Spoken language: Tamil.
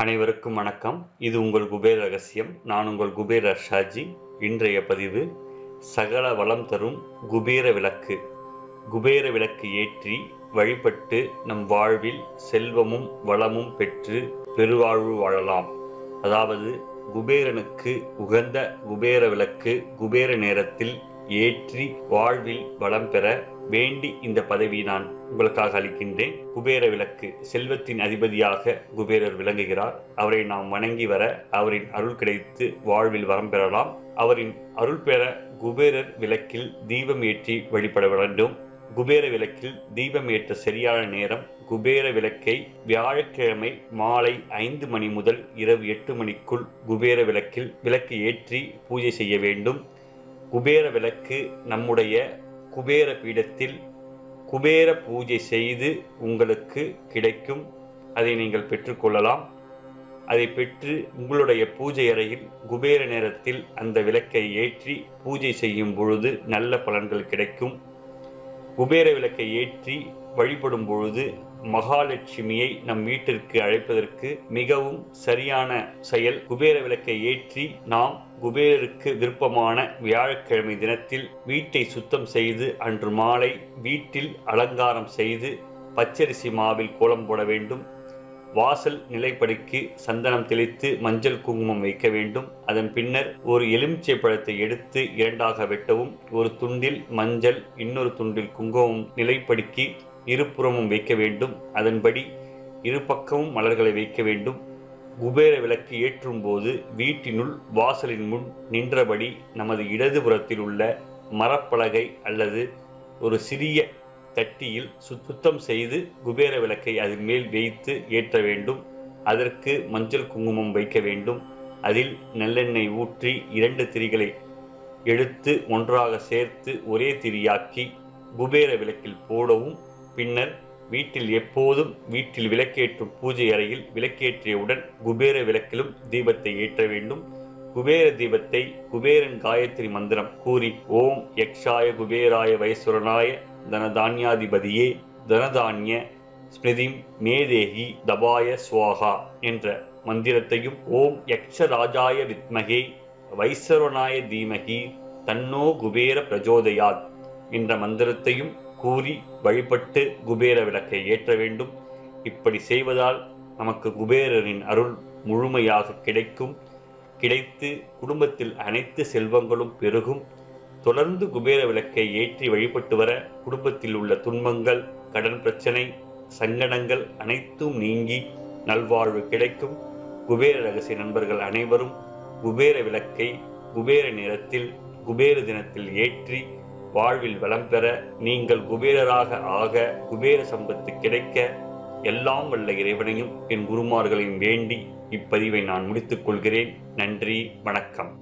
அனைவருக்கும் வணக்கம். இது உங்கள் குபேர ரகசியம். நான் உங்கள் குபேர் ஷாஜி இன்றைய பதிவு சகல வளம் தரும் குபேர விளக்கு. குபேர விளக்கு ஏற்றி வழிபட்டு நம் வாழ்வில் செல்வமும் வளமும் பெற்று பெருவாழ்வு வாழலாம். அதாவது குபேரனுக்கு உகந்த குபேர விளக்கு குபேர நேரத்தில் ஏற்றி வாழ்வில் வளம் பெற வேண்டி இந்த பதவி நான் உங்களுக்காக அளிக்கின்றேன். குபேர விளக்கு செல்வத்தின் அதிபதியாக குபேரர் விளங்குகிறார். அவரை நாம் வணங்கி வர அவரின் அருள் கிடைத்து வாழ்வில் வரம் பெறலாம். அவரின் அருள் பெற குபேரர் விளக்கில் தீபம் ஏற்றி வழிபட வேண்டும். குபேர விளக்கில் தீபம் ஏற்ற சரியான நேரம் குபேர விளக்கை வியாழக்கிழமை மாலை ஐந்து மணி முதல் இரவு எட்டு மணிக்குள் குபேர விளக்கில் விளக்கு ஏற்றி பூஜை செய்ய வேண்டும். குபேர விளக்கு நம்முடைய குபேர பீடத்தில் குபேர பூஜை செய்து உங்களுக்கு கிடைக்கும். அதை நீங்கள் பெற்றுக்கொள்ளலாம். அதை பெற்று உங்களுடைய பூஜை அறையில் குபேர நேரத்தில் அந்த விளக்கை ஏற்றி பூஜை செய்யும் பொழுது நல்ல பலன்கள் கிடைக்கும். குபேர விளக்கை ஏற்றி வழிபடும் பொழுது மகாலட்சுமியை நம் வீட்டிற்கு அழைப்பதற்கு மிகவும் சரியான செயல். குபேர விளக்கை ஏற்றி நாம் குபேரருக்கு விருப்பமான வியாழக்கிழமை தினத்தில் வீட்டை சுத்தம் செய்து அன்று மாலை வீட்டில் அலங்காரம் செய்து பச்சரிசி மாவில் கோலம் போட வேண்டும். வாசல் நிலைப்படிக்கு சந்தனம் தெளித்து மஞ்சள் குங்குமம் வைக்க வேண்டும். அதன் பின்னர் ஒரு எலுமிச்சை பழத்தை எடுத்து இரண்டாக வெட்டவும் ஒரு துண்டில் மஞ்சள் இன்னொரு துண்டில் குங்குமம் நிலைப்படுக்கி இருபுறமும் வைக்க வேண்டும். அதன்படி இரு பக்கமும் மலர்களை வைக்க வேண்டும். குபேர விளக்கு ஏற்றும் போது வீட்டினுள் வாசலின் முன் நின்றபடி நமது இடதுபுறத்தில் உள்ள மரப்பலகை அல்லது ஒரு சிறிய தட்டியில் சுத்தம் செய்து குபேர விளக்கை அதன் மேல் வைத்து ஏற்ற வேண்டும். அதற்கு மஞ்சள் குங்குமம் வைக்க வேண்டும். அதில் நல்லெண்ணெய் ஊற்றி இரண்டு திரிகளை எடுத்து ஒன்றாக சேர்த்து ஒரே திரியாக்கி குபேர விளக்கில் போடவும் பின்னர் வீட்டில் எப்போதும் வீட்டில் விளக்கேற்றும் பூஜை அறையில் விளக்கேற்றியவுடன் குபேர விளக்கிலும் தீபத்தை ஏற்ற வேண்டும். குபேர தீபத்தை குபேரன் காயத்ரி மந்திரம் கூறி ஓம் யக்ஷாய குபேராய வைஸ்வரனாய தனதான்யாதிபதியே தனதானிய ஸ்மிருதிம் மேதேகி தபாய சுவாகா என்ற மந்திரத்தையும் ஓம் யக்ஷராஜாய வித்மகே வைசரனாய தீமகி தன்னோ குபேர பிரஜோதயாத் என்ற மந்திரத்தையும் கூறி வழிபட்டு குபேர விளக்கை ஏற்ற வேண்டும். இப்படி செய்வதால் நமக்கு குபேரரின் அருள் முழுமையாக கிடைக்கும். கிடைத்து குடும்பத்தில் அனைத்து செல்வங்களும் பெருகும். தொடர்ந்து குபேர விளக்கை ஏற்றி வழிபட்டு வர குடும்பத்தில் உள்ள துன்பங்கள் கடன் பிரச்சனை சங்கடங்கள் அனைத்தும் நீங்கி நல்வாழ்வு கிடைக்கும். குபேர ரகசிய நண்பர்கள் அனைவரும் குபேர விளக்கை குபேர நேரத்தில் குபேர தினத்தில் ஏற்றி வாழ்வில் வளம் பெற நீங்கள் குபேரராக ஆக குபேர சம்பத்து கிடைக்க எல்லாம் வல்ல இறைவனையும் என் குருமார்களையும் வேண்டி இப்பதிவை நான் முடித்துக் கொள்கிறேன். நன்றி வணக்கம்.